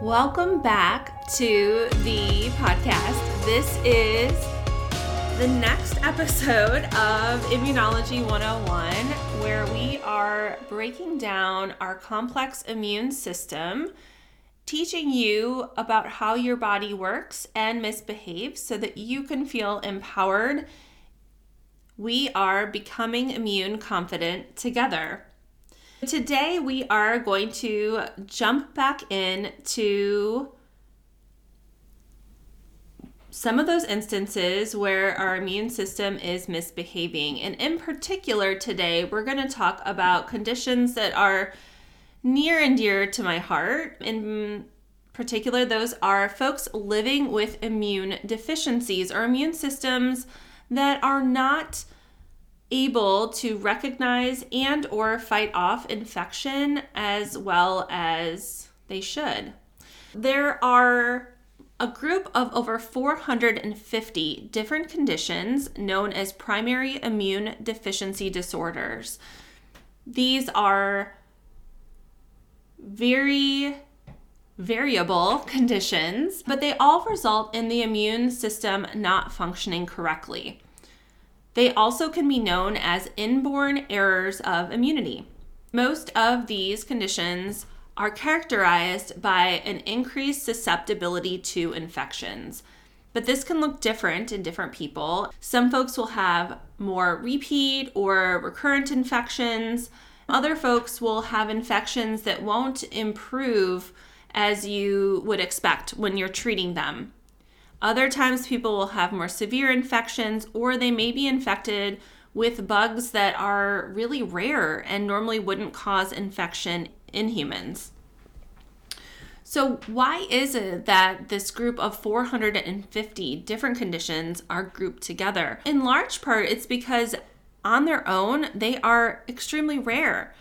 Welcome back to the podcast. This is the next episode of Immunology 101, where we are breaking down our complex immune system, teaching you about how your body works and misbehaves so that you can feel empowered. We are becoming immune confident together. Today, we are going to jump back in to some of those instances where our immune system is misbehaving. And in particular, today, we're going to talk about conditions that are near and dear to my heart. In particular, those are folks living with immune deficiencies or immune systems that are not able to recognize and or fight off infection as well as they should. There are a group of over 450 different conditions known as primary immune deficiency disorders. These are very variable conditions, but they all result in the immune system not functioning correctly. They also can be known as inborn errors of immunity. Most of these conditions are characterized by an increased susceptibility to infections. But this can look different in different people. Some folks will have more repeat or recurrent infections. Other folks will have infections that won't improve as you would expect when you're treating them. Other times, people will have more severe infections or they may be infected with bugs that are really rare and normally wouldn't cause infection in humans. So, why is it that this group of 450 different conditions are grouped together? In large part, it's because on their own, they are extremely rare.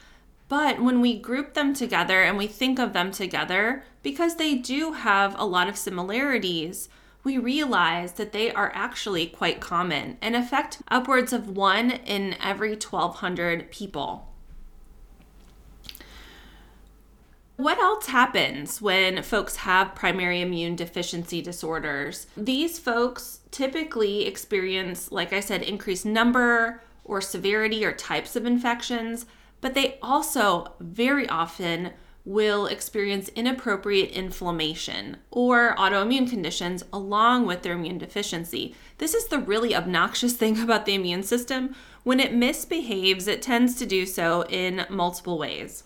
But when we group them together and we think of them together, because they do have a lot of similarities, we realize that they are actually quite common and affect upwards of one in every 1,200 people. What else happens when folks have primary immune deficiency disorders? These folks typically experience, like I said, increased number or severity or types of infections, but they also very often will experience inappropriate inflammation or autoimmune conditions along with their immune deficiency. This is the really obnoxious thing about the immune system. When it misbehaves, it tends to do so in multiple ways.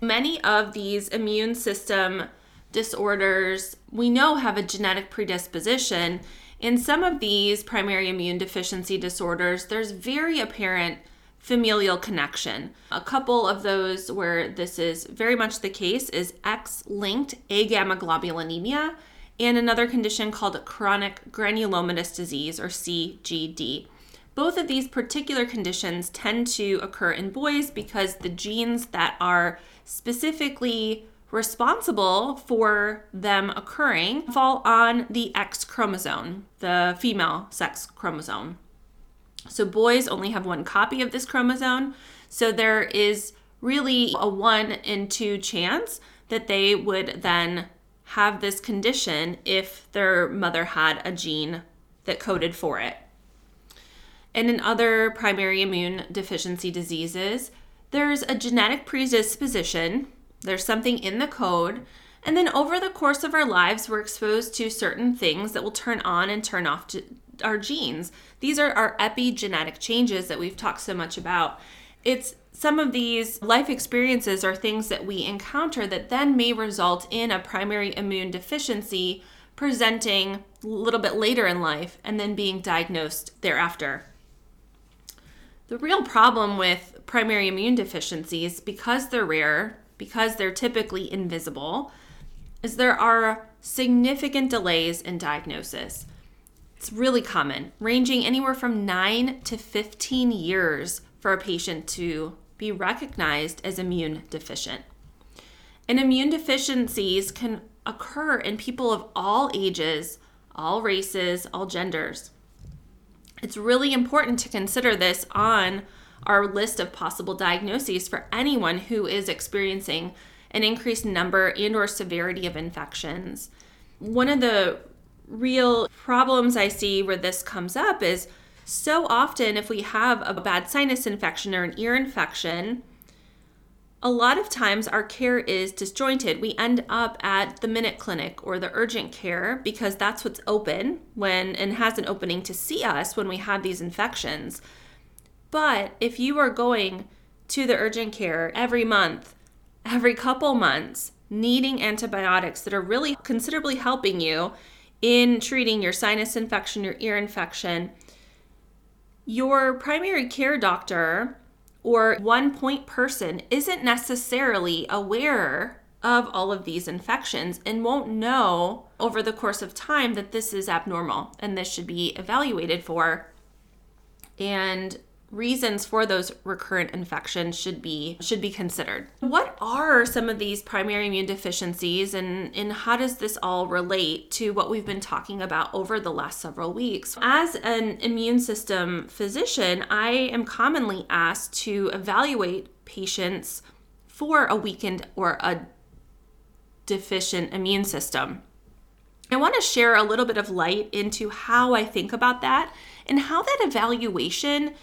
Many of these immune system disorders we know have a genetic predisposition. In some of these primary immune deficiency disorders, there's very apparent familial connection. A couple of those where this is very much the case is X linked agammaglobulinemia and another condition called chronic granulomatous disease or CGD. Both of these particular conditions tend to occur in boys because the genes that are specifically responsible for them occurring fall on the X chromosome, the female sex chromosome. So boys only have one copy of this chromosome. So there is really a one in two chance that they would then have this condition if their mother had a gene that coded for it. And in other primary immune deficiency diseases, there's a genetic predisposition, there's something in the code, and then over the course of our lives, we're exposed to certain things that will turn on and turn off our genes. These are our epigenetic changes that we've talked so much about. It's some of these life experiences are things that we encounter that then may result in a primary immune deficiency presenting a little bit later in life and then being diagnosed thereafter. The real problem with primary immune deficiencies, because they're rare, because they're typically invisible, is there are significant delays in diagnosis. It's really common, ranging anywhere from 9 to 15 years for a patient to be recognized as immune deficient. And immune deficiencies can occur in people of all ages, all races, all genders. It's really important to consider this on our list of possible diagnoses for anyone who is experiencing an increased number and or severity of infections. One of the real problems I see where this comes up is so often if we have a bad sinus infection or an ear infection, a lot of times our care is disjointed. We end up at the minute clinic or the urgent care because that's what's open when and has an opening to see us when we have these infections. But if you are going to the urgent care every month, every couple months, needing antibiotics that are really considerably helping you in treating your sinus infection, your ear infection, your primary care doctor or one point person isn't necessarily aware of all of these infections and won't know over the course of time that this is abnormal and this should be evaluated for. And reasons for those recurrent infections should be should be considered. What are some of these primary immune deficiencies and, and how does this all relate to what we've been talking about over the last several weeks? As an immune system physician, I am commonly asked to evaluate patients for a weakened or a deficient immune system. I want to share a little bit of light into how I think about that and how that evaluation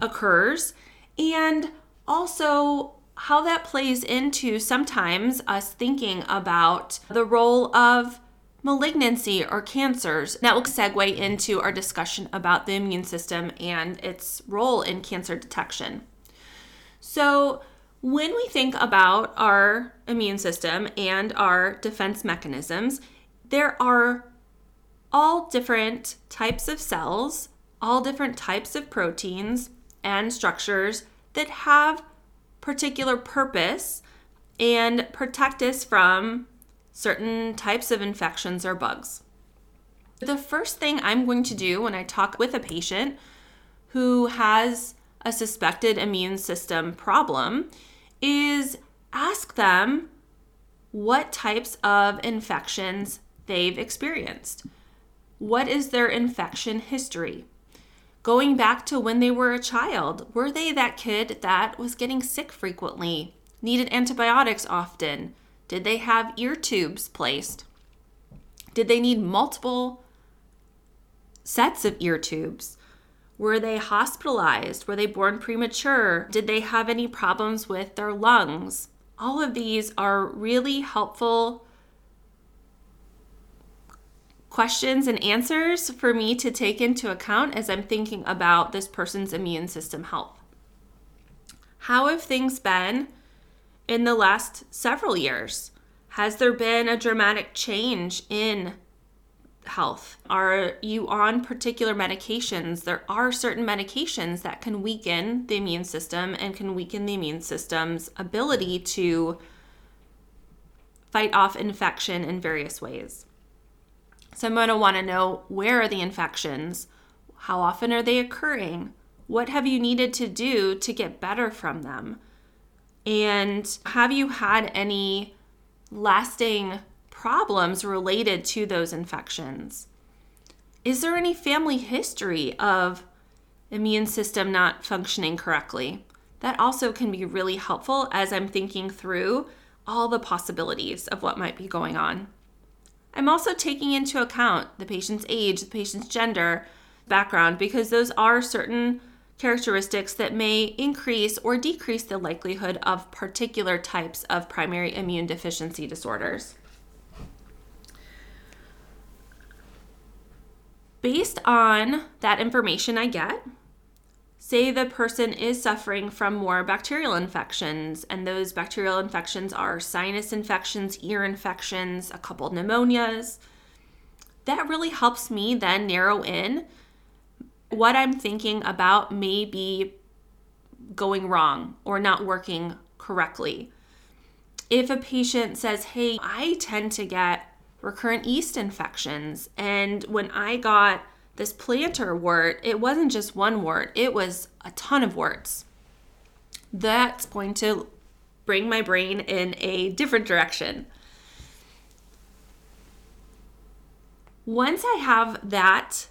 occurs and also how that plays into sometimes us thinking about the role of malignancy or cancers. That will segue into our discussion about the immune system and its role in cancer detection. So, when we think about our immune system and our defense mechanisms, there are all different types of cells, all different types of proteins, and structures that have particular purpose and protect us from certain types of infections or bugs. The first thing I'm going to do when I talk with a patient who has a suspected immune system problem is ask them what types of infections they've experienced. What is their infection history? Going back to when they were a child, were they that kid that was getting sick frequently, needed antibiotics often? Did they have ear tubes placed? Did they need multiple sets of ear tubes? Were they hospitalized? Were they born premature? Did they have any problems with their lungs? All of these are really helpful questions and answers for me to take into account as I'm thinking about this person's immune system health. How have things been in the last several years? Has there been a dramatic change in health? Are you on particular medications? There are certain medications that can weaken the immune system and can weaken the immune system's ability to fight off infection in various ways. So I'm going to want to know where are the infections? How often are they occurring? What have you needed to do to get better from them? And have you had any lasting problems related to those infections? Is there any family history of immune system not functioning correctly? That also can be really helpful as I'm thinking through all the possibilities of what might be going on. I'm also taking into account the patient's age, the patient's gender, background, because those are certain characteristics that may increase or decrease the likelihood of particular types of primary immune deficiency disorders. Based on that information I get, Say the person is suffering from more bacterial infections, and those bacterial infections are sinus infections, ear infections, a couple pneumonias. That really helps me then narrow in what I'm thinking about may be going wrong or not working correctly. If a patient says, Hey, I tend to get recurrent yeast infections, and when I got this plantar wart, it wasn't just one wart, it was a ton of warts. That's going to bring my brain in a different direction. Once I have that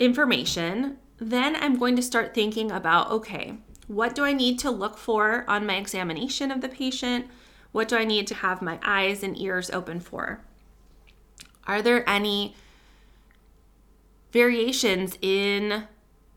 information, then I'm going to start thinking about okay, what do I need to look for on my examination of the patient? What do I need to have my eyes and ears open for? Are there any variations in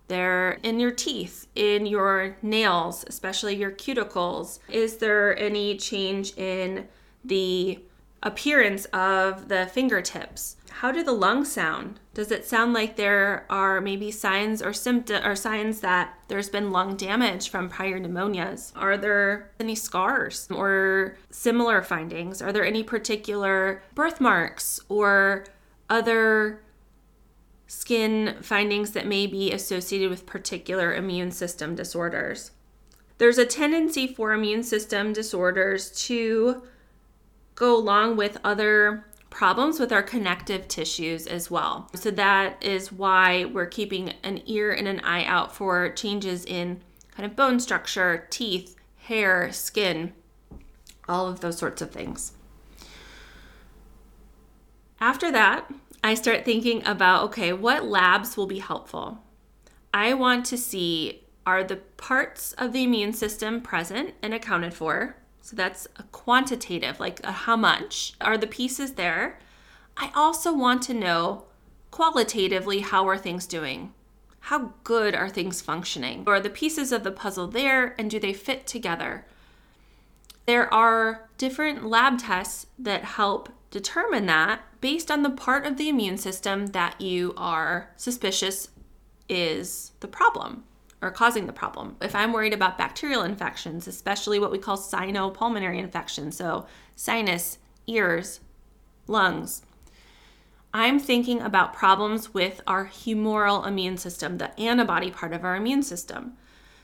their in your teeth, in your nails, especially your cuticles? Is there any change in the appearance of the fingertips? How do the lungs sound? Does it sound like there are maybe signs or symptom or signs that there's been lung damage from prior pneumonias? Are there any scars or similar findings? Are there any particular birthmarks or other skin findings that may be associated with particular immune system disorders? There's a tendency for immune system disorders to go along with other problems with our connective tissues as well. So that is why we're keeping an ear and an eye out for changes in kind of bone structure, teeth, hair, skin, all of those sorts of things. After that, I start thinking about okay, what labs will be helpful? I want to see are the parts of the immune system present and accounted for? So that's a quantitative, like a how much are the pieces there? I also want to know qualitatively how are things doing? How good are things functioning? Are the pieces of the puzzle there and do they fit together? There are different lab tests that help determine that based on the part of the immune system that you are suspicious is the problem or causing the problem. If I'm worried about bacterial infections, especially what we call sinopulmonary infections, so sinus, ears, lungs, I'm thinking about problems with our humoral immune system, the antibody part of our immune system.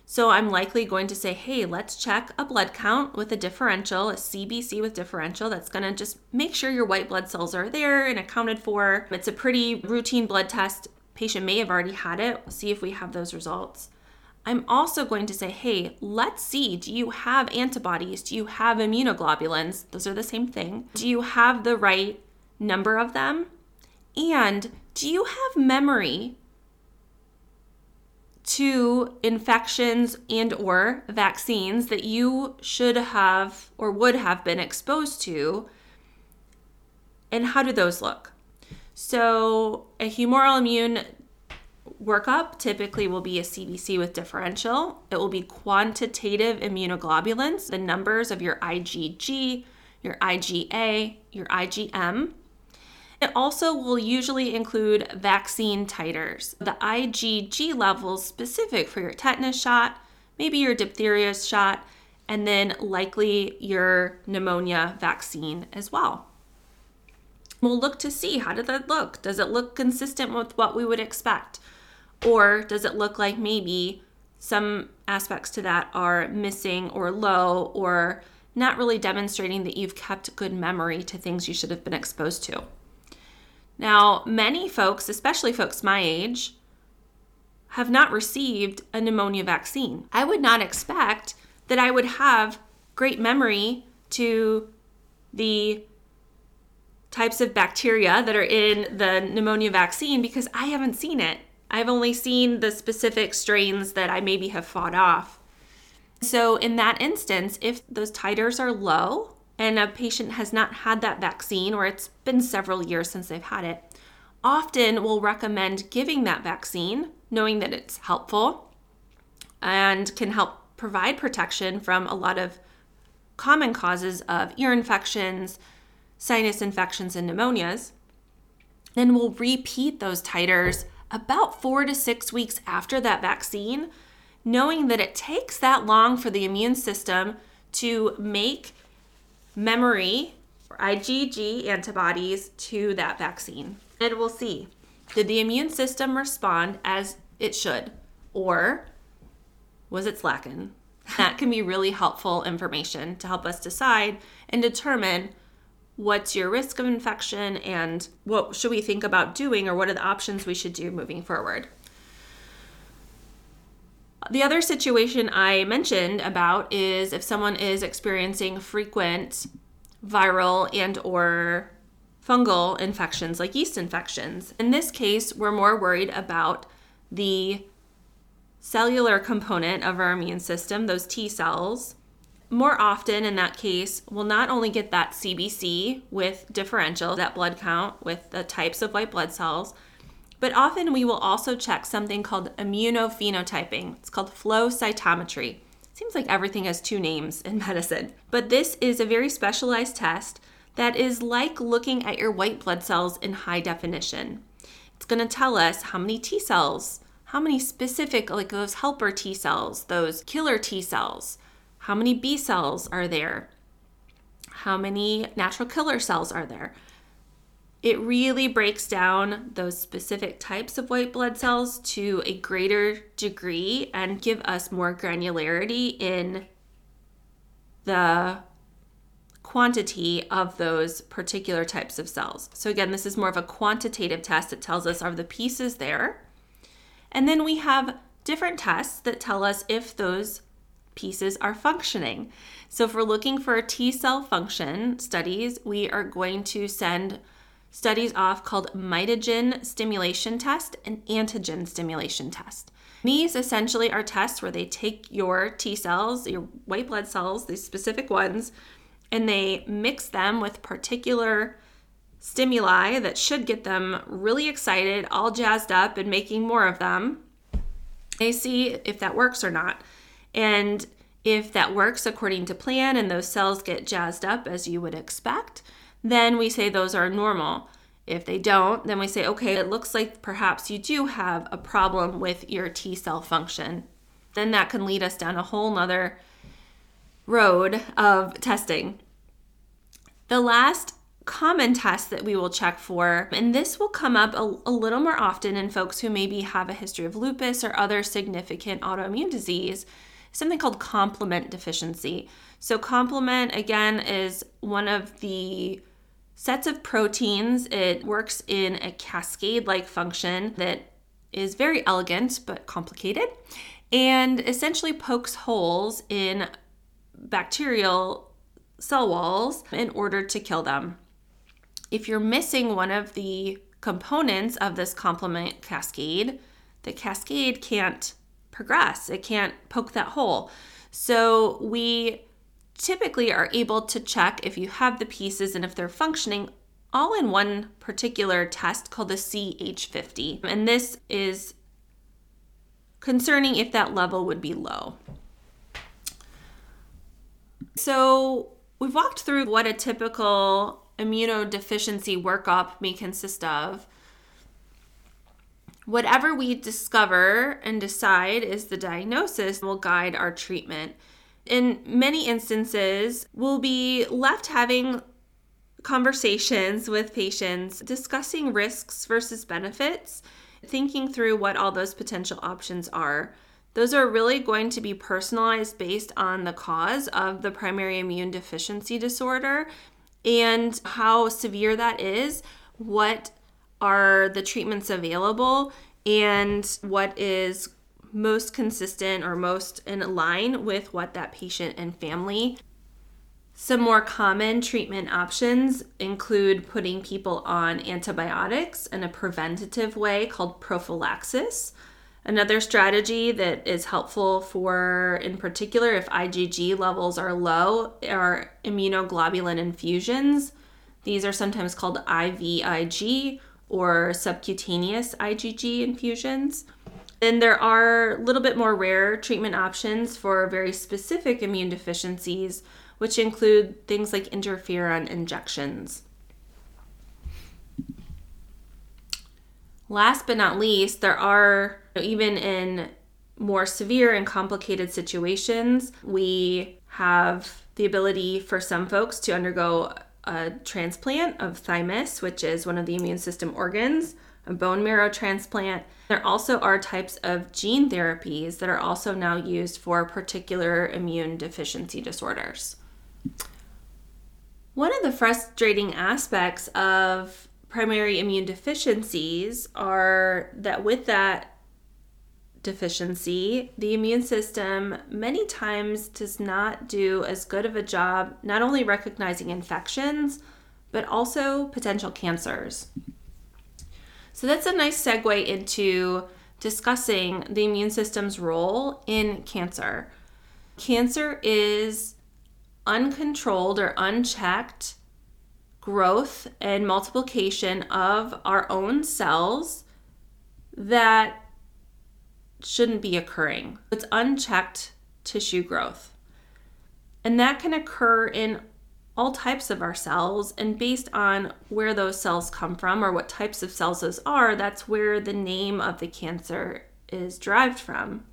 So I'm likely going to say, hey, let's check a blood count with a differential, a CBC with differential. That's going to just make sure your white blood cells are there and accounted for. It's a pretty routine blood test. Patient may have already had it. We'll see if we have those results. I'm also going to say, hey, let's see, do you have antibodies? Do you have immunoglobulins? Those are the same thing. Do you have the right number of them? And do you have memory to infections and or vaccines that you should have or would have been exposed to? And how do those look? So, a humoral immune workup typically will be a CBC with differential. It will be quantitative immunoglobulins, the numbers of your IgG, your IgA, your IgM. It also will usually include vaccine titers, the IgG levels specific for your tetanus shot, maybe your diphtheria shot, and then likely your pneumonia vaccine as well. We'll look to see how did that look? Does it look consistent with what we would expect? Or does it look like maybe some aspects to that are missing or low or not really demonstrating that you've kept good memory to things you should have been exposed to? Now, many folks, especially folks my age, have not received a pneumonia vaccine. I would not expect that I would have great memory to the types of bacteria that are in the pneumonia vaccine because I haven't seen it. I've only seen the specific strains that I maybe have fought off. So, in that instance, if those titers are low and a patient has not had that vaccine or it's been several years since they've had it, often we'll recommend giving that vaccine, knowing that it's helpful and can help provide protection from a lot of common causes of ear infections, sinus infections, and pneumonias. Then we'll repeat those titers about four to six weeks after that vaccine, knowing that it takes that long for the immune system to make memory or IgG antibodies to that vaccine. And we'll see did the immune system respond as it should, or was it slacking? That can be really helpful information to help us decide and determine what's your risk of infection and what should we think about doing or what are the options we should do moving forward. The other situation I mentioned about is if someone is experiencing frequent viral and or fungal infections like yeast infections. In this case, we're more worried about the cellular component of our immune system, those T cells, more often in that case, we'll not only get that CBC with differential, that blood count with the types of white blood cells, but often we will also check something called immunophenotyping. It's called flow cytometry. Seems like everything has two names in medicine, but this is a very specialized test that is like looking at your white blood cells in high definition. It's going to tell us how many T cells, how many specific, like those helper T cells, those killer T cells, how many B cells are there, how many natural killer cells are there. It really breaks down those specific types of white blood cells to a greater degree and give us more granularity in the quantity of those particular types of cells. So, again, this is more of a quantitative test. It tells us are the pieces there. And then we have different tests that tell us if those pieces are functioning. So, if we're looking for T cell function studies, we are going to send studies off called mitogen stimulation test and antigen stimulation test. These essentially are tests where they take your T cells, your white blood cells, these specific ones, and they mix them with particular stimuli that should get them really excited, all jazzed up, and making more of them. They see if that works or not. And if that works according to plan and those cells get jazzed up as you would expect, then we say those are normal. If they don't, then we say, okay, it looks like perhaps you do have a problem with your T cell function. Then that can lead us down a whole nother road of testing. The last common test that we will check for, and this will come up a, a, little more often in folks who maybe have a history of lupus or other significant autoimmune disease, something called complement deficiency. So, complement again is one of the sets of proteins. It works in a cascade like function that is very elegant but complicated and essentially pokes holes in bacterial cell walls in order to kill them. If you're missing one of the components of this complement cascade, the cascade can't progress, it can't poke that hole. So we typically are able to check if you have the pieces and if they're functioning all in one particular test called the CH50. And this is concerning if that level would be low. So, we've walked through what a typical immunodeficiency workup may consist of. Whatever we discover and decide is the diagnosis will guide our treatment. In many instances, we'll be left having conversations with patients discussing risks versus benefits, thinking through what all those potential options are. Those are really going to be personalized based on the cause of the primary immune deficiency disorder and how severe that is, what are the treatments available, and what is most consistent or most in line with what that patient and family. Some more common treatment options include putting people on antibiotics in a preventative way called prophylaxis. Another strategy that is helpful for, in particular, if IgG levels are low, are immunoglobulin infusions. These are sometimes called IVIG or subcutaneous IgG infusions. Then there are a little bit more rare treatment options for very specific immune deficiencies, which include things like interferon injections. Last but not least, there are, even in more severe and complicated situations, we have the ability for some folks to undergo a transplant of thymus, which is one of the immune system organs, a bone marrow transplant. There also are types of gene therapies that are also now used for particular immune deficiency disorders. One of the frustrating aspects of primary immune deficiencies are that with that deficiency, the immune system many times does not do as good of a job not only recognizing infections, but also potential cancers. So that's a nice segue into discussing the immune system's role in cancer. Cancer is uncontrolled or unchecked growth and multiplication of our own cells that shouldn't be occurring. It's unchecked tissue growth. And that can occur in all types of our cells. And based on where those cells come from or what types of cells those are, that's where the name of the cancer is derived from.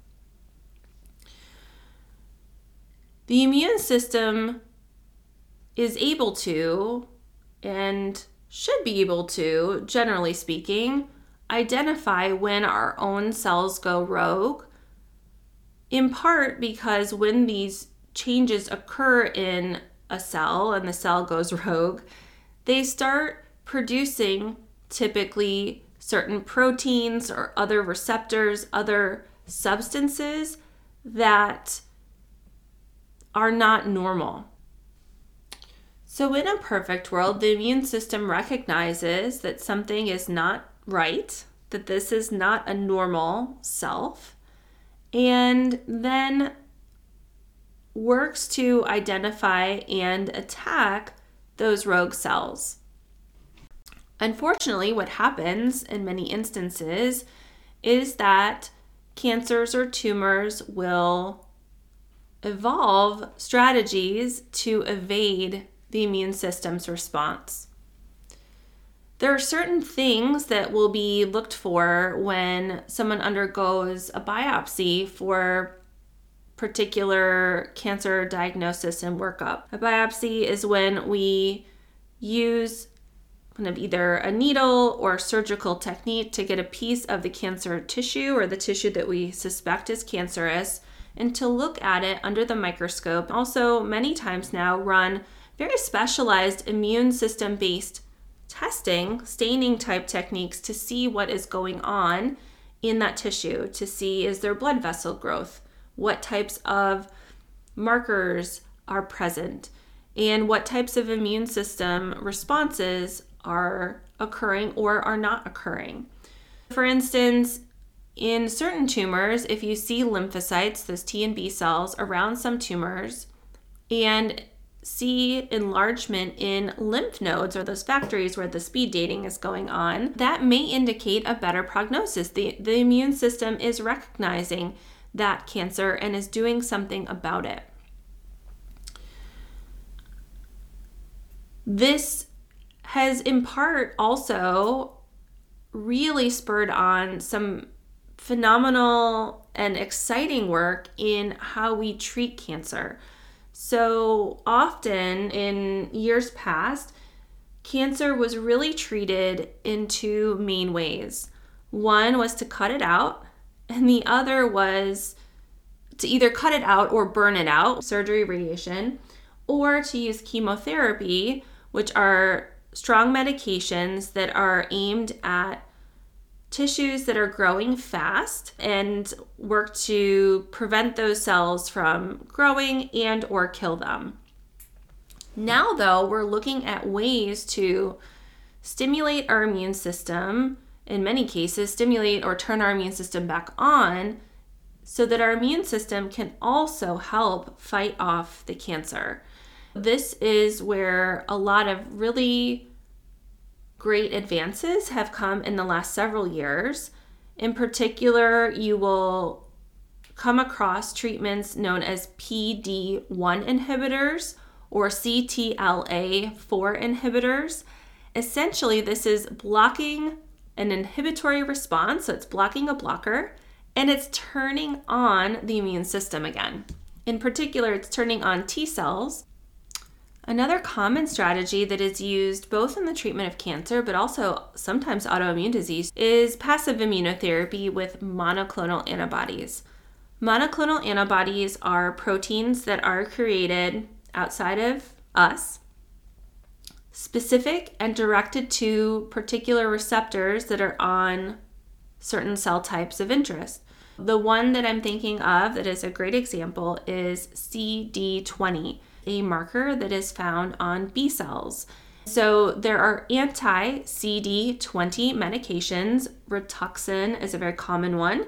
The immune system is able to and should be able to, generally speaking, identify when our own cells go rogue, in part because when these changes occur in a cell and the cell goes rogue, they start producing typically certain proteins or other receptors, other substances that are not normal. So, in a perfect world, the immune system recognizes that something is not right, that this is not a normal self, and then works to identify and attack those rogue cells. Unfortunately, what happens in many instances is that cancers or tumors will evolve strategies to evade the immune system's response. There are certain things that will be looked for when someone undergoes a biopsy for particular cancer diagnosis and workup. A biopsy is when we use kind of either a needle or surgical technique to get a piece of the cancer tissue or the tissue that we suspect is cancerous and to look at it under the microscope. Also, many times now run very specialized immune system based testing, staining type techniques to see what is going on in that tissue, to see is there blood vessel growth, what types of markers are present, and what types of immune system responses are occurring or are not occurring. For instance, in certain tumors, if you see lymphocytes, those T and B cells, around some tumors, and see enlargement in lymph nodes or those factories where the speed dating is going on, that may indicate a better prognosis. The, the immune system is recognizing that cancer and is doing something about it. This has in part also really spurred on some phenomenal and exciting work in how we treat cancer. So often in years past, cancer was really treated in two main ways. One was to cut it out, and the other was to either cut it out or burn it out, surgery, radiation, or to use chemotherapy, which are strong medications that are aimed at tissues that are growing fast and work to prevent those cells from growing and or kill them. Now though, we're looking at ways to stimulate our immune system in many cases, stimulate or turn our immune system back on so that our immune system can also help fight off the cancer. This is where a lot of really great advances have come in the last several years. In particular, you will come across treatments known as PD1 inhibitors or CTLA4 inhibitors. Essentially, this is blocking an inhibitory response, so it's blocking a blocker, and it's turning on the immune system again. In particular, it's turning on T cells. Another common strategy that is used both in the treatment of cancer but also sometimes autoimmune disease is passive immunotherapy with monoclonal antibodies. Monoclonal antibodies are proteins that are created outside of us specific and directed to particular receptors that are on certain cell types of interest. The one that I'm thinking of that is a great example is CD20, a marker that is found on B cells. So there are anti CD20 medications, Rituxan is a very common one,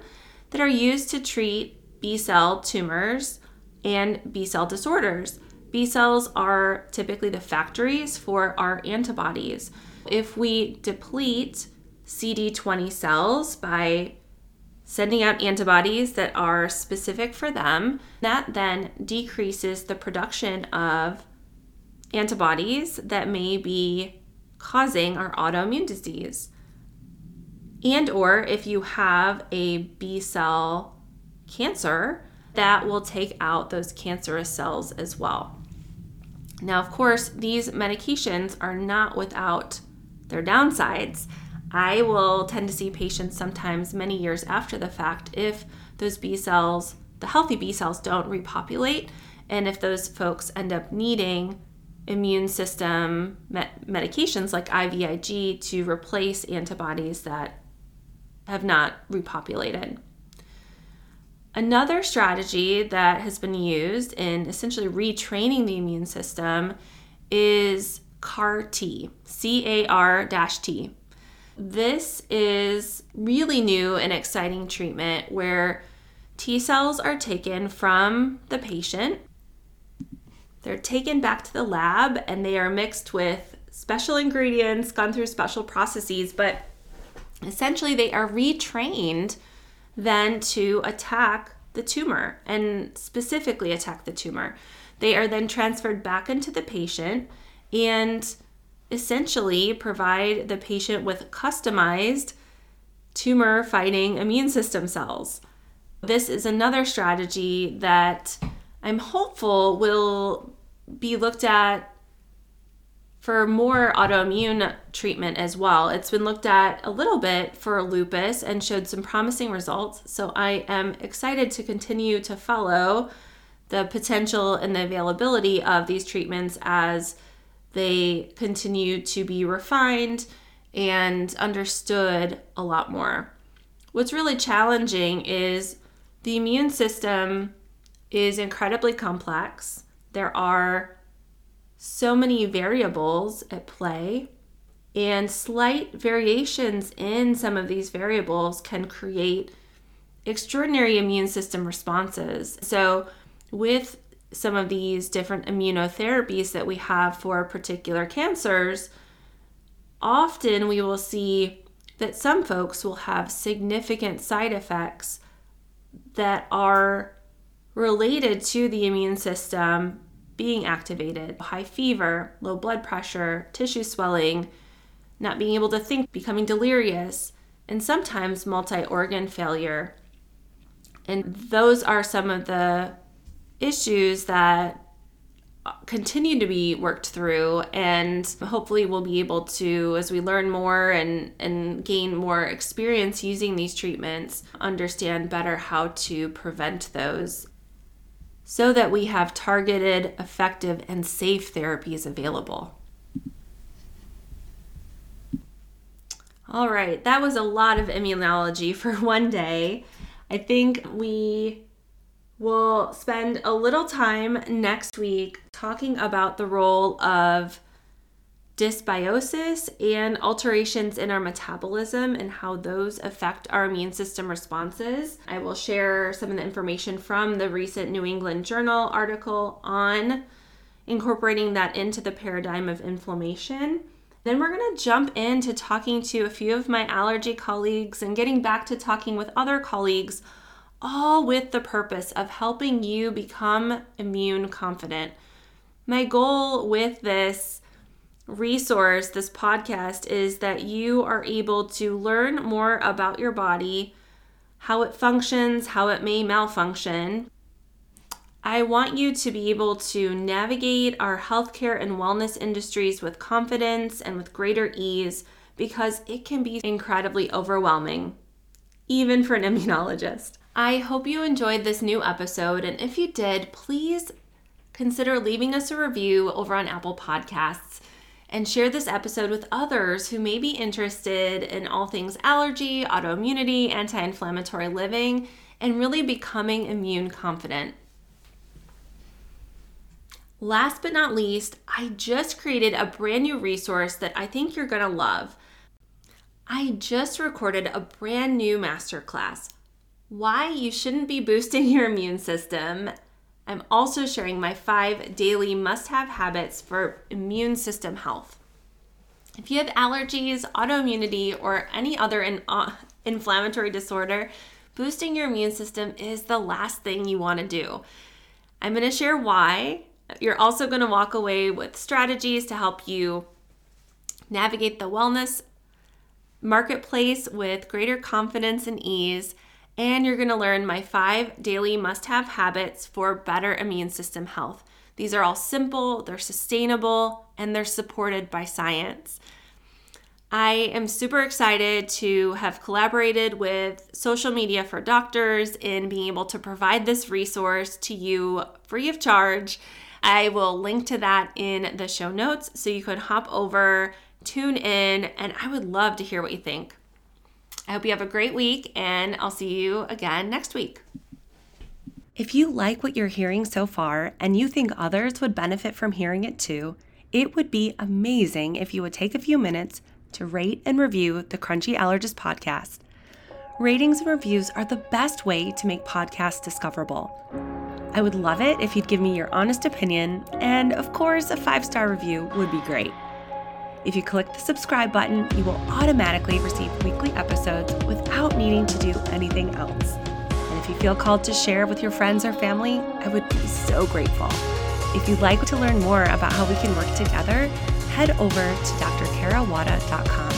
that are used to treat B cell tumors and B cell disorders. B cells are typically the factories for our antibodies. If we deplete CD20 cells by sending out antibodies that are specific for them, that then decreases the production of antibodies that may be causing our autoimmune disease. And or if you have a B cell cancer, that will take out those cancerous cells as well. Now, of course, these medications are not without their downsides. I will tend to see patients sometimes many years after the fact if those B cells, the healthy B cells, don't repopulate, and if those folks end up needing immune system medications like IVIG to replace antibodies that have not repopulated. Another strategy that has been used in essentially retraining the immune system is CAR T, C A R T. This is really new and exciting treatment where T cells are taken from the patient. They're taken back to the lab and they are mixed with special ingredients, gone through special processes, but essentially they are retrained then to attack the tumor and specifically attack the tumor. They are then transferred back into the patient and essentially provide the patient with customized tumor fighting immune system cells. This is another strategy that I'm hopeful will be looked at for more autoimmune treatment as well. It's been looked at a little bit for lupus and showed some promising results. So I am excited to continue to follow the potential and the availability of these treatments as they continue to be refined and understood a lot more. What's really challenging is the immune system is incredibly complex. There are so many variables at play, and slight variations in some of these variables can create extraordinary immune system responses. So, with some of these different immunotherapies that we have for particular cancers, often we will see that some folks will have significant side effects that are related to the immune system being activated high fever, low blood pressure, tissue swelling, not being able to think, becoming delirious, and sometimes multi organ failure. And those are some of the issues that continue to be worked through and hopefully we'll be able to as we learn more and and gain more experience using these treatments understand better how to prevent those so that we have targeted, effective, and safe therapies available. All right, that was a lot of immunology for one day. I think we will spend a little time next week talking about the role of dysbiosis and alterations in our metabolism and how those affect our immune system responses. I will share some of the information from the recent New England Journal article on incorporating that into the paradigm of inflammation. Then we're going to jump into talking to a few of my allergy colleagues and getting back to talking with other colleagues, all with the purpose of helping you become immune confident. My goal with this resource, this podcast, is that you are able to learn more about your body, how it functions, how it may malfunction. I want you to be able to navigate our healthcare and wellness industries with confidence and with greater ease because it can be incredibly overwhelming, even for an immunologist. I hope you enjoyed this new episode, and if you did, please consider leaving us a review over on Apple Podcasts and share this episode with others who may be interested in all things allergy, autoimmunity, anti inflammatory living, and really becoming immune confident. Last but not least, I just created a brand new resource that I think you're to love. I just recorded a brand new masterclass why you shouldn't be boosting your immune system I'm also sharing my five daily must have habits for immune system health. If you have allergies, autoimmunity, or any other in, uh, inflammatory disorder, boosting your immune system is the last thing you want to do. I'm going to share why. You're also going to walk away with strategies to help you navigate the wellness marketplace with greater confidence and ease. And you're going to learn my five daily must have habits for better immune system health. These are all simple, they're sustainable, and they're supported by science. I am super excited to have collaborated with Social Media for Doctors in being able to provide this resource to you free of charge. I will link to that in the show notes so you could hop over, tune in, and I would love to hear what you think. I hope you have a great week, and I'll see you again next week. If you like what you're hearing so far and you think others would benefit from hearing it too, it would be amazing if you would take a few minutes to rate and review the Crunchy Allergist podcast. Ratings and reviews are the best way to make podcasts discoverable. I would love it if you'd give me your honest opinion, and of course, a five star review would be great. If you click the subscribe button, you will automatically receive weekly episodes without needing to do anything else. And if you feel called to share with your friends or family, I would be so grateful. If you'd like to learn more about how we can work together, head over to drkarawada.com